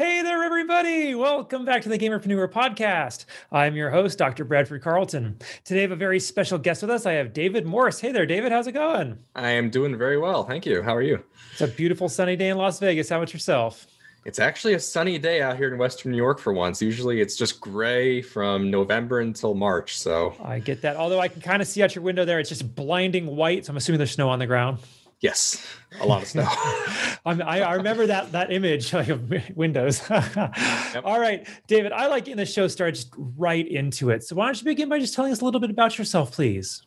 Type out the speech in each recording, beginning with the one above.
Hey there, everybody. Welcome back to the Gamerpreneur podcast. I'm your host, Dr. Bradford Carlton. Today, I have a very special guest with us. I have David Morse. Hey there, David. How's it going? I am doing very well. Thank you. How are you? It's a beautiful sunny day in Las Vegas. How about yourself? It's actually a sunny day out here in Western New York for once. Usually it's just gray from November until March. So I get that. Although I can kind of see out your window there, it's just blinding white. So I'm assuming there's snow on the ground. Yes, a lot of snow. I, I, remember that that image like of windows. yep. All right, David. I like in the show start just right into it. So why don't you begin by just telling us a little bit about yourself, please?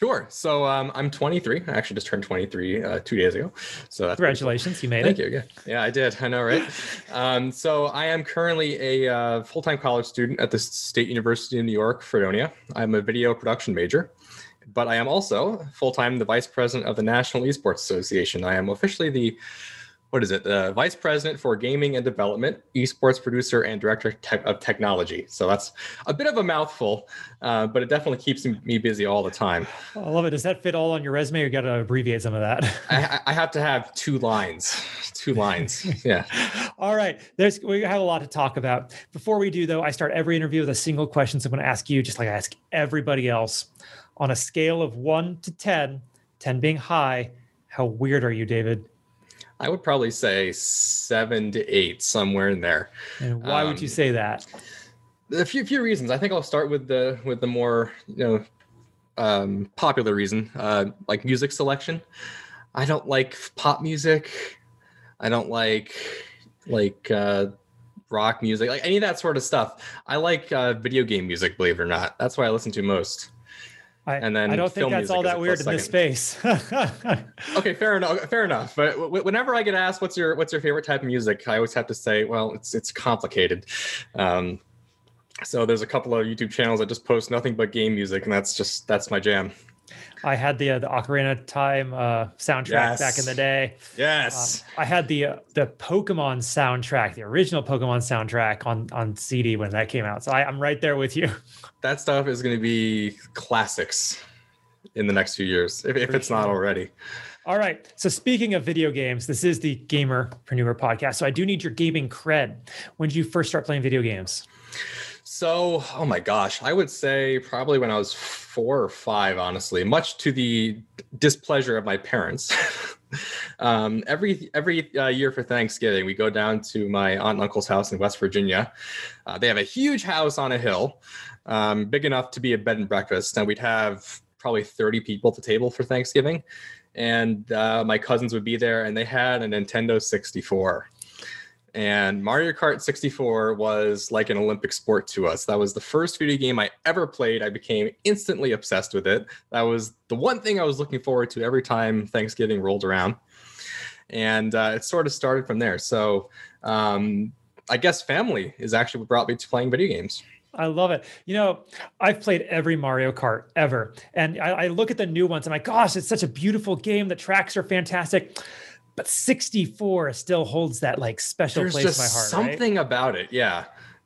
Sure. So um, I'm 23. I actually just turned 23 uh, two days ago. So congratulations, you made Thank it. Thank you. Yeah. yeah, I did. I know, right? um, so I am currently a uh, full-time college student at the State University of New York, Fredonia. I'm a video production major but I am also full time the vice president of the National Esports Association. I am officially the what is it? The vice president for gaming and development, esports producer, and director of technology. So that's a bit of a mouthful, uh, but it definitely keeps me busy all the time. I love it. Does that fit all on your resume? Or you got to abbreviate some of that. I, I, have to have two lines. Two lines. Yeah. all right. There's we have a lot to talk about. Before we do, though, I start every interview with a single question. So I'm going to ask you, just like I ask everybody else on a scale of one to 10, 10 being high, how weird are you, David? I would probably say seven to eight, somewhere in there. And why um, would you um, say that? A few few reasons. I think I'll start with the with the more you know um, popular reason, uh, like music selection. I don't like pop music. I don't like like uh, rock music, like any of that sort of stuff. I like uh, video game music, believe it or not. That's what I listen to most. I, and then I don't think that's all that weird in this space. okay, fair enough. Fair enough. But w- whenever I get asked what's your what's your favorite type of music, I always have to say, well, it's it's complicated. Um, so there's a couple of YouTube channels that just post nothing but game music, and that's just that's my jam. I had the uh, the Ocarina Time uh, soundtrack yes. back in the day. Yes, uh, I had the uh, the Pokemon soundtrack, the original Pokemon soundtrack on on CD when that came out. So I, I'm right there with you. That stuff is going to be classics in the next few years, if, if it's not already. All right. So speaking of video games, this is the Gamerpreneur podcast. So I do need your gaming cred. When did you first start playing video games? So, oh my gosh, I would say probably when I was four or five, honestly, much to the displeasure of my parents. um, every every uh, year for Thanksgiving, we go down to my aunt and uncle's house in West Virginia. Uh, they have a huge house on a hill, um, big enough to be a bed and breakfast, and we'd have probably 30 people at the table for Thanksgiving. And uh, my cousins would be there, and they had a Nintendo 64 and Mario Kart 64 was like an Olympic sport to us. That was the first video game I ever played. I became instantly obsessed with it. That was the one thing I was looking forward to every time Thanksgiving rolled around. And uh, it sort of started from there. So um, I guess family is actually what brought me to playing video games. I love it. You know, I've played every Mario Kart ever. And I, I look at the new ones. I'm like, gosh, it's such a beautiful game. The tracks are fantastic but 64 still holds that like special There's place in my heart. Something right? about it, yeah.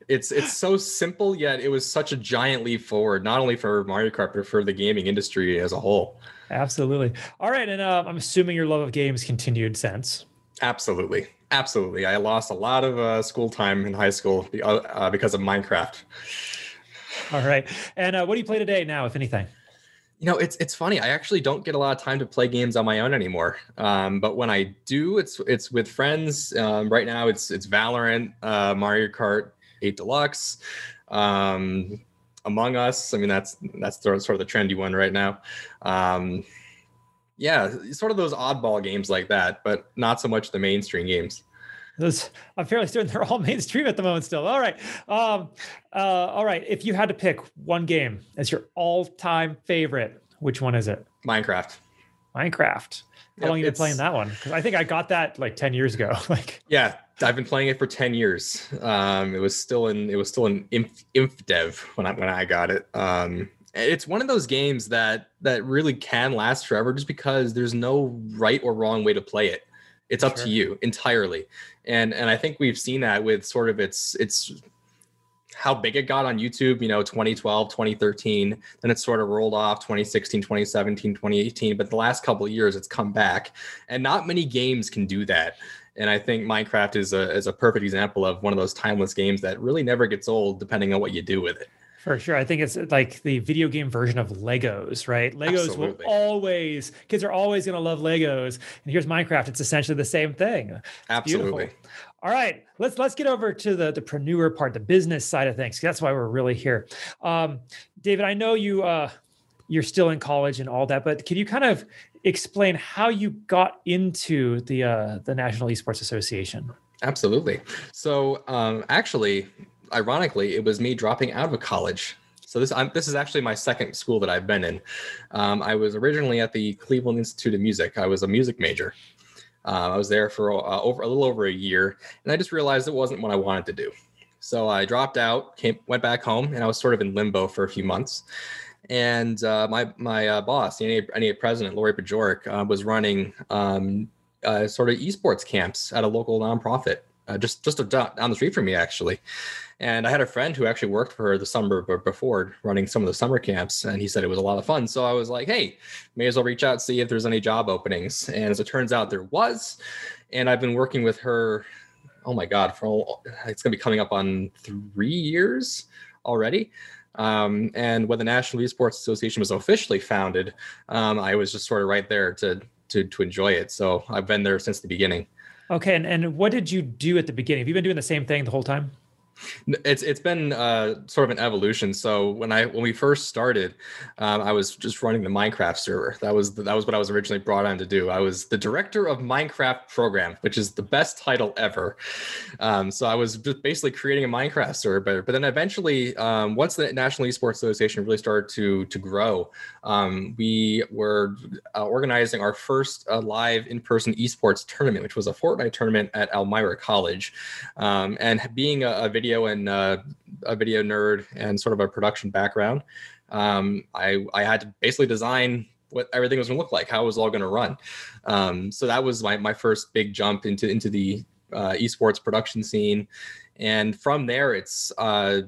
It's it's so simple yet it was such a giant leap forward, not only for Mario Kart but for the gaming industry as a whole. Absolutely. All right, and uh, I'm assuming your love of games continued since. Absolutely, absolutely. I lost a lot of uh, school time in high school uh, because of Minecraft. All right, and uh, what do you play today now, if anything? You know, it's it's funny. I actually don't get a lot of time to play games on my own anymore. Um, but when I do, it's it's with friends. Um, right now, it's it's Valorant, uh, Mario Kart 8 Deluxe, um, Among Us. I mean, that's that's sort of the trendy one right now. Um, yeah, sort of those oddball games like that, but not so much the mainstream games. Those, I'm fairly certain they're all mainstream at the moment still. All right. Um, uh, all right. If you had to pick one game as your all-time favorite, which one is it? Minecraft. Minecraft. How yep, long have you been playing that one? Because I think I got that like 10 years ago. like yeah, I've been playing it for 10 years. Um, it was still in it was still in inf, Infdev when I when I got it. Um, it's one of those games that that really can last forever just because there's no right or wrong way to play it. It's up sure. to you entirely. And and I think we've seen that with sort of its its how big it got on YouTube, you know, 2012, 2013, then it sort of rolled off 2016, 2017, 2018, but the last couple of years it's come back. And not many games can do that. And I think Minecraft is a is a perfect example of one of those timeless games that really never gets old, depending on what you do with it. For sure. I think it's like the video game version of Legos, right? Legos Absolutely. will always, kids are always going to love Legos. And here's Minecraft. It's essentially the same thing. It's Absolutely. Beautiful. All right, let's let's get over to the the preneur part, the business side of things. That's why we're really here. Um, David, I know you uh, you're still in college and all that, but can you kind of explain how you got into the uh, the National Esports Association? Absolutely. So um, actually, ironically, it was me dropping out of college. So this I'm, this is actually my second school that I've been in. Um, I was originally at the Cleveland Institute of Music. I was a music major. Uh, I was there for uh, over a little over a year, and I just realized it wasn't what I wanted to do. So I dropped out, came, went back home, and I was sort of in limbo for a few months. And uh, my my uh, boss, the NEA, president, Lori Bajorek, uh, was running um, uh, sort of esports camps at a local nonprofit uh, just just down the street from me actually. And i had a friend who actually worked for her the summer before running some of the summer camps and he said it was a lot of fun. So i was like hey may as well reach out see if there's any job openings. And as it turns out there was and i've been working with her oh my god for it's going to be coming up on three years already. Um, and when the national esports association was officially founded um, i was just sort of right there to to to enjoy it. So i've been there since the beginning Okay, and, and what did you do at the beginning? Have you been doing the same thing the whole time? It's it's been uh, sort of an evolution. So when I when we first started, um, I was just running the Minecraft server. That was the, that was what I was originally brought on to do. I was the director of Minecraft program, which is the best title ever. Um, so I was just basically creating a Minecraft server. But, then eventually, um, once the National Esports Association really started to to grow, um, we were uh, organizing our first uh, live in person esports tournament, which was a Fortnite tournament at Elmira College, um, and being a, a video video and uh, a video nerd and sort of a production background, um, I I had to basically design what everything was going to look like, how it was all going to run. Um, so that was my my first big jump into into the uh, esports production scene, and from there it's. Uh,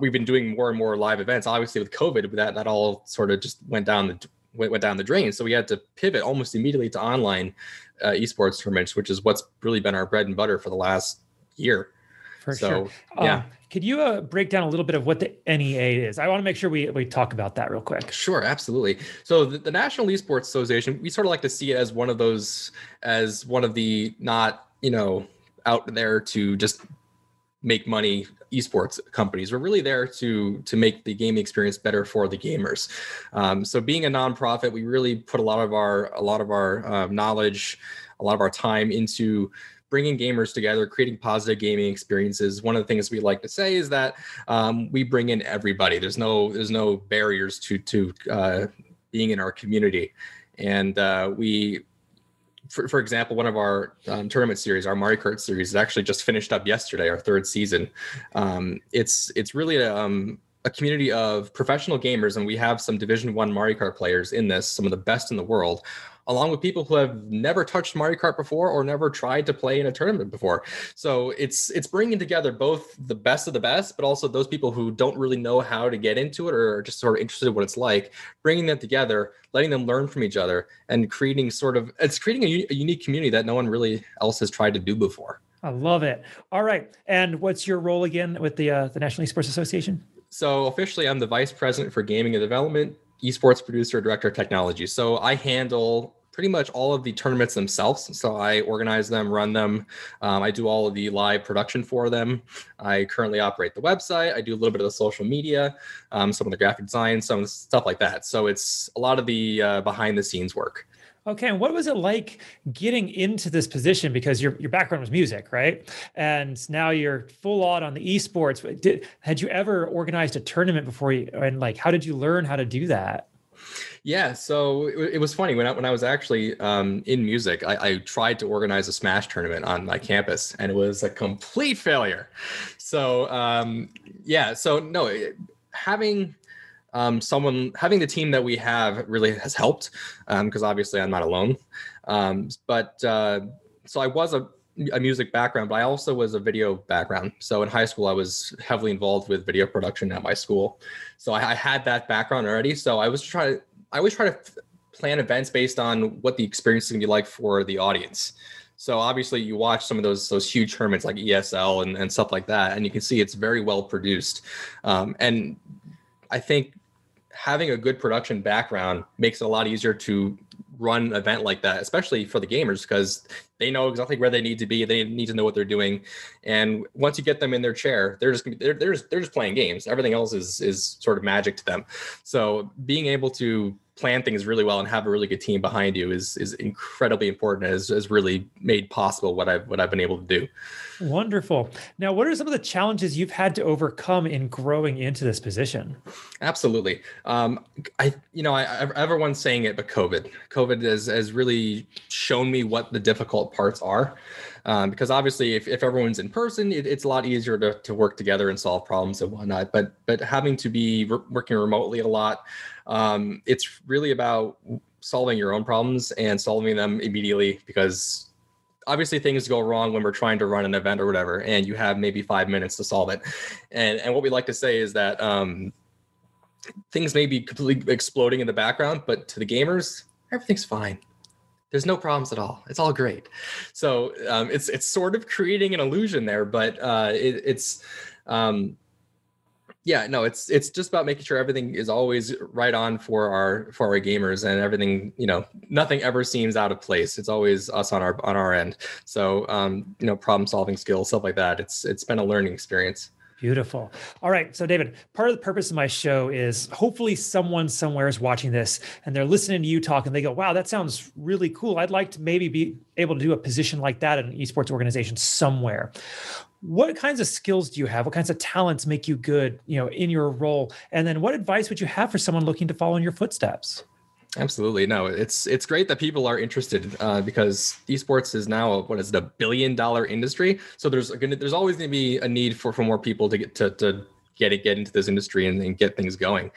we've been doing more and more live events. Obviously, with COVID, that that all sort of just went down the went, went down the drain. So we had to pivot almost immediately to online uh, esports tournaments, which is what's really been our bread and butter for the last year. For so, sure. Yeah. Um, could you uh, break down a little bit of what the NEA is? I want to make sure we, we talk about that real quick. Sure, absolutely. So the, the National Esports Association, we sort of like to see it as one of those, as one of the not, you know, out there to just make money esports companies. We're really there to to make the gaming experience better for the gamers. Um, so being a nonprofit, we really put a lot of our a lot of our uh, knowledge, a lot of our time into bringing gamers together, creating positive gaming experiences. One of the things we like to say is that um, we bring in everybody. There's no there's no barriers to to uh, being in our community, and uh, we. For, for example, one of our um, tournament series, our Mario Kart series, is actually just finished up yesterday, our third season. Um, it's it's really a, um, a community of professional gamers, and we have some Division One Mario Kart players in this, some of the best in the world, along with people who have never touched Mario Kart before or never tried to play in a tournament before. So it's it's bringing together both the best of the best, but also those people who don't really know how to get into it or are just sort of interested in what it's like, bringing them together, letting them learn from each other, and creating sort of it's creating a, a unique community that no one really else has tried to do before. I love it. All right, and what's your role again with the uh, the National Esports Association? So officially, I'm the vice president for gaming and development, esports producer, director of technology. So I handle pretty much all of the tournaments themselves. So I organize them, run them. Um, I do all of the live production for them. I currently operate the website. I do a little bit of the social media, um, some of the graphic design, some stuff like that. So it's a lot of the uh, behind the scenes work. Okay, and what was it like getting into this position? Because your your background was music, right? And now you're full on on the esports. Did had you ever organized a tournament before you? And like, how did you learn how to do that? Yeah, so it, it, was funny when I, when I was actually um, in music, I, I, tried to organize a Smash tournament on my campus, and it was a complete failure. So um, yeah, so no, having um, someone having the team that we have really has helped because um, obviously I'm not alone. Um, but uh, so I was a a music background, but I also was a video background. So in high school, I was heavily involved with video production at my school. So I, I had that background already. So I was trying to I always try to plan events based on what the experience is going to be like for the audience. So obviously you watch some of those those huge tournaments like ESL and, and stuff like that, and you can see it's very well produced. Um, and I think having a good production background makes it a lot easier to run an event like that, especially for the gamers, because they know exactly where they need to be. They need to know what they're doing, and once you get them in their chair, they're just they're they're just, they're just playing games. Everything else is is sort of magic to them. So being able to plan things really well and have a really good team behind you is is incredibly important. Has has really made possible what I've what I've been able to do. Wonderful. Now, what are some of the challenges you've had to overcome in growing into this position? Absolutely. Um, I, you know, I, everyone's saying it, but COVID, COVID has, has really shown me what the difficult parts are. Um, because obviously, if, if everyone's in person, it, it's a lot easier to, to work together and solve problems and whatnot. But but having to be re- working remotely a lot, um, it's really about solving your own problems and solving them immediately because obviously things go wrong when we're trying to run an event or whatever, and you have maybe five minutes to solve it. And and what we like to say is that um, things may be completely exploding in the background, but to the gamers, everything's fine. There's no problems at all. It's all great. So um, it's it's sort of creating an illusion there, but uh, it, it's um, yeah no it's it's just about making sure everything is always right on for our for our gamers and everything you know nothing ever seems out of place it's always us on our on our end so um you know problem solving skills stuff like that it's it's been a learning experience Beautiful. All right. So, David, part of the purpose of my show is hopefully someone somewhere is watching this and they're listening to you talk and they go, wow, that sounds really cool. I'd like to maybe be able to do a position like that in an esports organization somewhere what kinds of skills do you have what kinds of talents make you good you know in your role and then what advice would you have for someone looking to follow in your footsteps absolutely. No it's it's great that people are interested uh, because esports is now what is it a billion dollar industry? So there's gonna there's always going to be a need for for more people to get to, to get it get into this industry and, and get things going.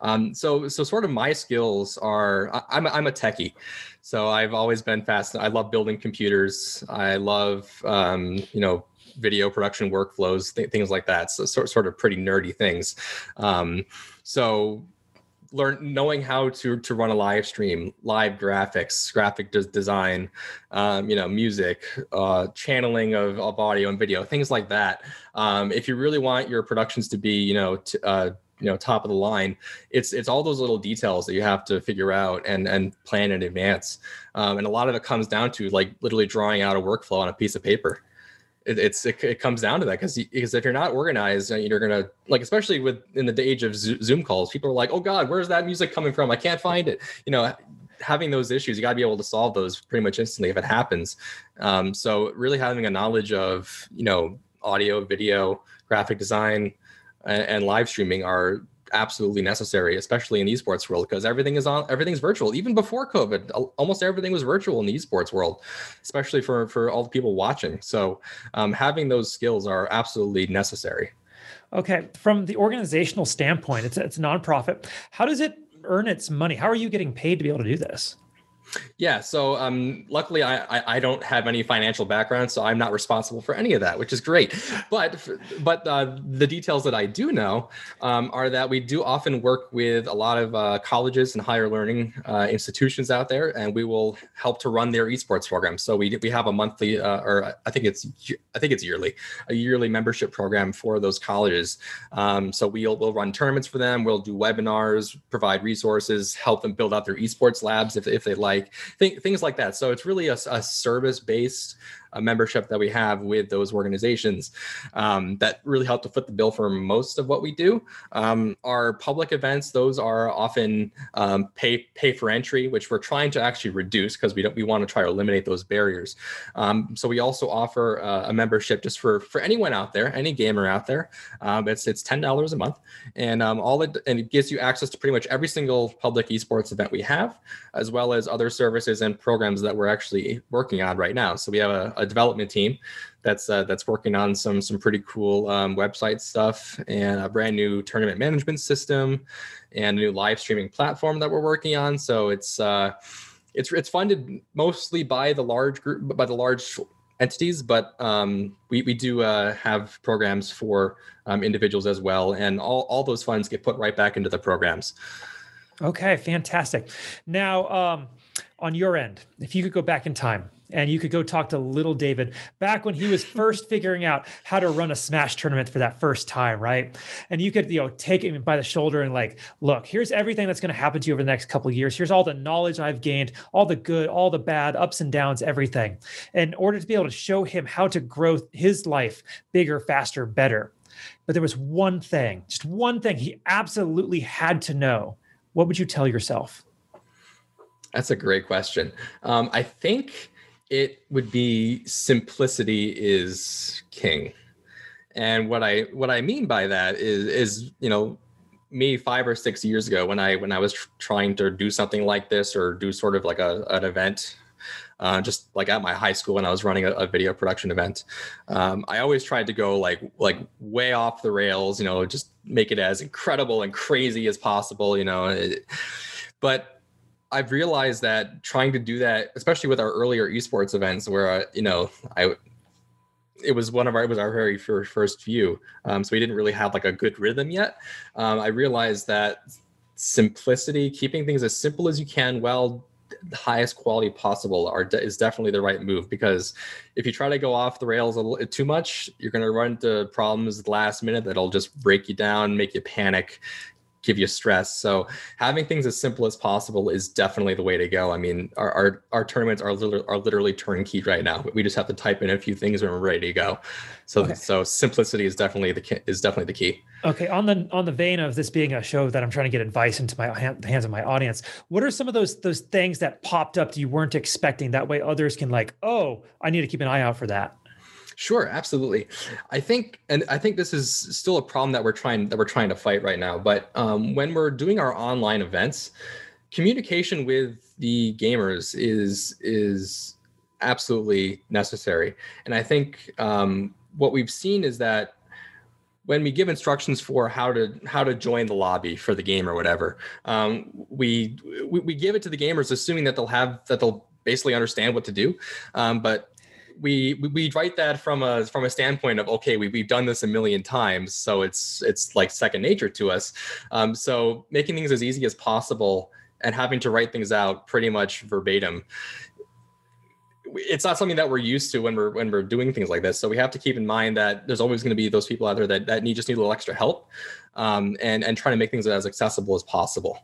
Um, so so sort of my skills are I, I'm, a, I'm a techie. So i've always been fascinated i love building computers. I love um, you know video production workflows, th- things like that. So sort sort of pretty nerdy things. Um, so learn knowing how to to run a live stream, live graphics, graphic des- design, um, you know, music, uh, channeling of, of audio and video, things like that. Um, if you really want your productions to be, you know, t- uh, you know top of the line it's it's all those little details that you have to figure out and and plan in advance um, and a lot of it comes down to like literally drawing out a workflow on a piece of paper it, it's it, it, comes down to that because because if you're not organized, uh, you're gonna like especially with in the age of Zoom calls, people are like, oh God, where's that music coming from? I can't find it. You know, having those issues, you got to be able to solve those pretty much instantly if it happens. Um, so really having a knowledge of you know audio, video, graphic design, and, and live streaming are absolutely necessary, especially in the esports world, because everything is on everything's virtual. Even before COVID, almost everything was virtual in the esports world, especially for for all the people watching. So um, having those skills are absolutely necessary. Okay, from the organizational standpoint, it's it's a nonprofit. How does it earn its money? How are you getting paid to be able to do this? Yeah. So um, luckily, I, I, don't have any financial background, so I'm not responsible for any of that, which is great. But but uh, the details that I do know um, are that we do often work with a lot of uh, colleges and higher learning uh, institutions out there, and we will help to run their esports programs. So we we have a monthly, uh, or I think it's I think it's yearly, a yearly membership program for those colleges. Um, so we'll we'll run tournaments for them. We'll do webinars, provide resources, help them build out their esports labs if if they like like th- things like that. So it's really a, a service based uh, membership that we have with those organizations um, that really help to foot the bill for most of what we do. Um, our public events, those are often um, pay pay for entry, which we're trying to actually reduce because we don't we want to try to eliminate those barriers. Um, so we also offer uh, a membership just for for anyone out there, any gamer out there. Um, it's it's ten dollars a month, and um, all it and it gives you access to pretty much every single public esports event we have, as well as other services and programs that we're actually working on right now. So we have a, a development team that's uh, that's working on some some pretty cool um, website stuff and a brand new tournament management system and a new live streaming platform that we're working on. So it's uh, it's it's funded mostly by the large group by the large entities, but um, we we do uh, have programs for um, individuals as well, and all all those funds get put right back into the programs. Okay, fantastic. Now, um, on your end, if you could go back in time and you could go talk to little David back when he was first figuring out how to run a Smash tournament for that first time, right? And you could, you know, take him by the shoulder and like, look, here's everything that's going to happen to you over the next couple of years. Here's all the knowledge I've gained, all the good, all the bad, ups and downs, everything. In order to be able to show him how to grow his life bigger, faster, better. But there was one thing, just one thing he absolutely had to know. What would you tell yourself? That's a great question. Um, I think it would be simplicity is king. And what I what I mean by that is is you know me five or six years ago when I when I was tr- trying to do something like this or do sort of like a an event, uh, just like at my high school when I was running a, a video production event, um, I always tried to go like like way off the rails, you know, just make it as incredible and crazy as possible, you know. It, but I've realized that trying to do that, especially with our earlier esports events, where uh, you know I it was one of our it was our very first, view, um, so we didn't really have like a good rhythm yet. Um, I realized that simplicity, keeping things as simple as you can, while the highest quality possible, are is definitely the right move because if you try to go off the rails a little too much, you're going to run into problems last minute that'll just break you down, make you panic, give you stress. So having things as simple as possible is definitely the way to go. I mean, our our, our tournaments are literally, are literally turnkey right now. We just have to type in a few things and we're ready to go. So okay. so simplicity is definitely the is definitely the key. Okay, on the on the vein of this being a show that I'm trying to get advice into my the hands of my audience, what are some of those those things that popped up that you weren't expecting? That way, others can like, oh, I need to keep an eye out for that. Sure, absolutely. I think, and I think this is still a problem that we're trying that we're trying to fight right now. But um, when we're doing our online events, communication with the gamers is is absolutely necessary. And I think um, what we've seen is that when we give instructions for how to how to join the lobby for the game or whatever, um, we, we, we give it to the gamers assuming that they'll have that they'll basically understand what to do. Um, but we, we write that from a from a standpoint of okay we, we've done this a million times so it's it's like second nature to us. Um, so making things as easy as possible and having to write things out pretty much verbatim it's not something that we're used to when we're when we're doing things like this. So we have to keep in mind that there's always going to be those people out there that, that need just need a little extra help um, and and trying to make things as accessible as possible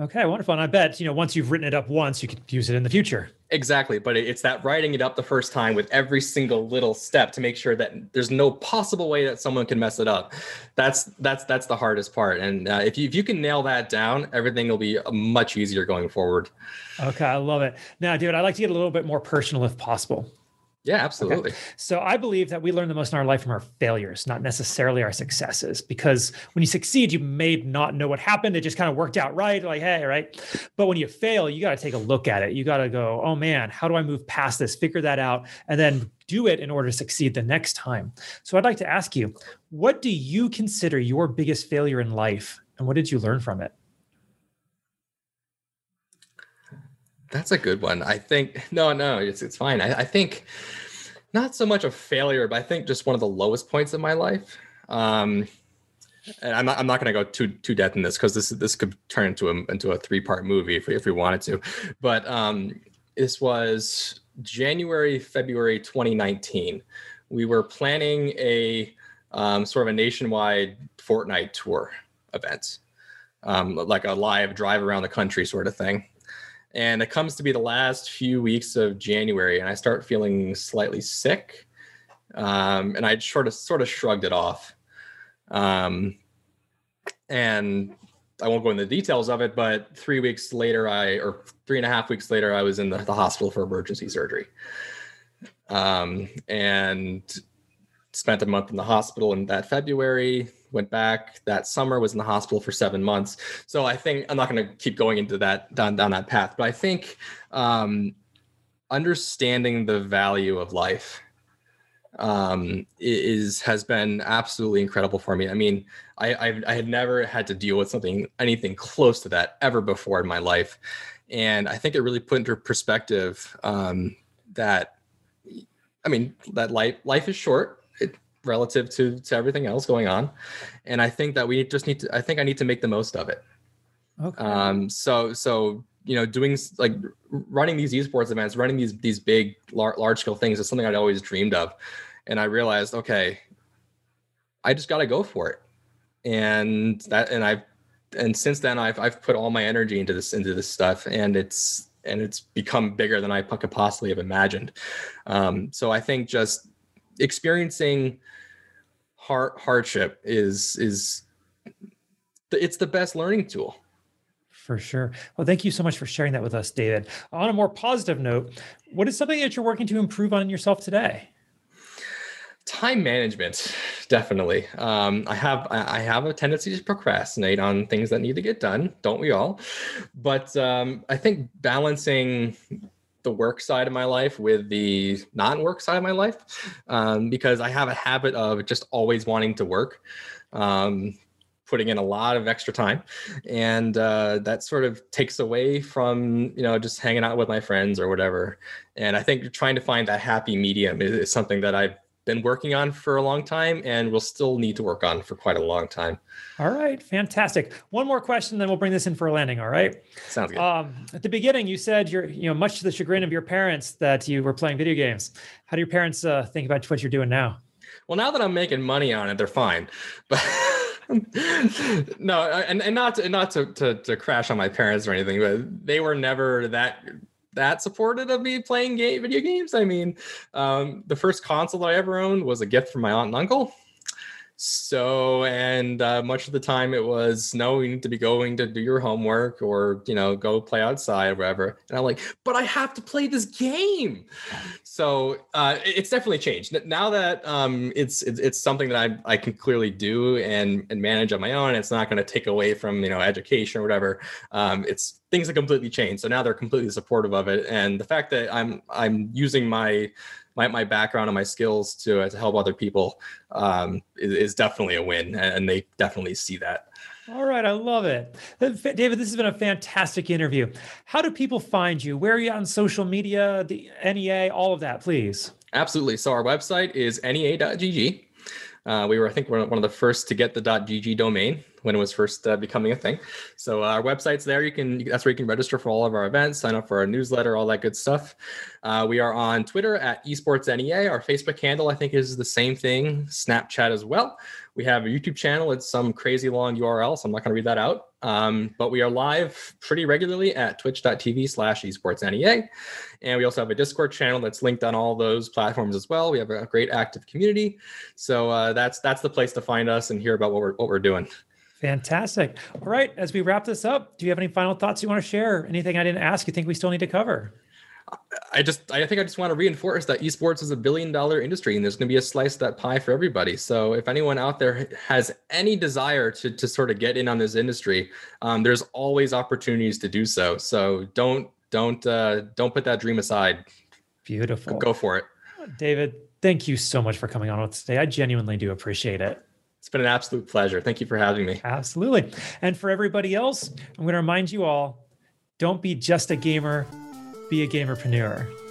Okay, wonderful. And I bet, you know, once you've written it up once, you could use it in the future. Exactly. But it's that writing it up the first time with every single little step to make sure that there's no possible way that someone can mess it up. That's that's that's the hardest part. And uh, if you if you can nail that down, everything will be much easier going forward. Okay, I love it. Now, dude, I'd like to get a little bit more personal if possible. Yeah, absolutely. Okay. So I believe that we learn the most in our life from our failures, not necessarily our successes. Because when you succeed, you may not know what happened. It just kind of worked out right. Like, hey, right. But when you fail, you got to take a look at it. You got to go, oh man, how do I move past this? Figure that out. And then do it in order to succeed the next time. So I'd like to ask you, what do you consider your biggest failure in life? And what did you learn from it? That's a good one. I think no, no, it's it's fine. I, I think not so much a failure, but I think just one of the lowest points in my life. Um, and I'm not I'm not going to go too too depth in this because this this could turn into a into a three part movie if we, if we wanted to. But um, this was January February 2019. We were planning a um, sort of a nationwide Fortnite tour event, um, like a live drive around the country sort of thing and it comes to be the last few weeks of January, and I start feeling slightly sick, um, and I sort of sort of shrugged it off. Um, and I won't go into the details of it, but three weeks later, I or three and a half weeks later, I was in the, the hospital for emergency surgery, um, and spent a month in the hospital in that February went back. That summer was in the hospital for seven months. So i think i'm not going to keep going into that down down that path but i think um, understanding the value of life um, is has been absolutely incredible for me. I mean I, I i had never had to deal with something anything close to that ever before in my life. And i think it really put into perspective um, that i mean that life life is short relative to to everything else going on. And i think that we just need to i think i need to make the most of it. Okay. um so so you know doing like running these esports events running these these big lar- large scale things is something i'd always dreamed of. And i realized okay i just got to go for it. And that and i've and since then i've i've put all my energy into this into this stuff and it's and it's become bigger than i could possibly have imagined. Um, so i think just experiencing hard hardship is is it's the best learning tool for sure. Well, thank you so much for sharing that with us, David. On a more positive note, what is something that you're working to improve on yourself today? Time management, definitely. Um, I have I have a tendency to procrastinate on things that need to get done. Don't we all? But um, I think balancing the work side of my life with the non-work side of my life, um, because I have a habit of just always wanting to work. Um, putting in a lot of extra time and uh, that sort of takes away from you know just hanging out with my friends or whatever and i think trying to find that happy medium is, is something that i've been working on for a long time and will still need to work on for quite a long time. All right, fantastic. One more question, then we'll bring this in for a landing. All right. Sounds good. Um, at the beginning, you said you're, you know, much to the chagrin of your parents that you were playing video games. How do your parents uh, think about what you're doing now? Well, now that I'm making money on it, they're fine. But no, and, and not to, not to, to, to crash on my parents or anything, but they were never that that supportive of me playing game video games. I mean, um, the first console that I ever owned was a gift from my aunt and uncle. So, and uh, much of the time it was, no, you need to be going to do your homework or, you know, go play outside or whatever. And I'm like, but I have to play this game. So uh, it's definitely changed. Now that um, it's, it's, something that I, I can clearly do and, and manage on my own, it's not going to take away from, you know, education or whatever. Um, it's things have completely changed. So now they're completely supportive of it. And the fact that I'm, I'm using my, my, my background and my skills to, uh, to help other people um, is, is definitely a win. And they definitely see that. All right, I love it. Uh, David, this has been a fantastic interview. How do people find you? Where are you on social media, the NEA, all of that, please? Absolutely. So our website is nea.gg. Uh, we were, I think, we're one of the first to get the .gg domain when it was first uh, becoming a thing. So uh, our website's there. You can that's where you can register for all of our events, sign up for our newsletter, all that good stuff. Uh, we are on Twitter at esportsnea. Our Facebook handle, I think, is the same thing. Snapchat as well. We have a YouTube channel. It's some crazy long URL, so I'm not going to read that out. Um, but we are live pretty regularly at twitch.tv slash esportsnea. And we also have a Discord channel that's linked on all those platforms as well. We have a great active community. So uh, that's that's the place to find us and hear about what we're what we're doing. Fantastic. All right. As we wrap this up, do you have any final thoughts you want to share? Anything I didn't ask you think we still need to cover? I just, I think I just want to reinforce that esports is a billion dollar industry and there's going to be a slice of that pie for everybody. So if anyone out there has any desire to, to sort of get in on this industry, um, there's always opportunities to do so. So don't, don't, uh, don't put that dream aside. Beautiful. Go for it. David, thank you so much for coming on with us today. I genuinely do appreciate it. It's been an absolute pleasure. Thank you for having me. Absolutely. And for everybody else, I'm going to remind you all don't be just a gamer, be a gamerpreneur.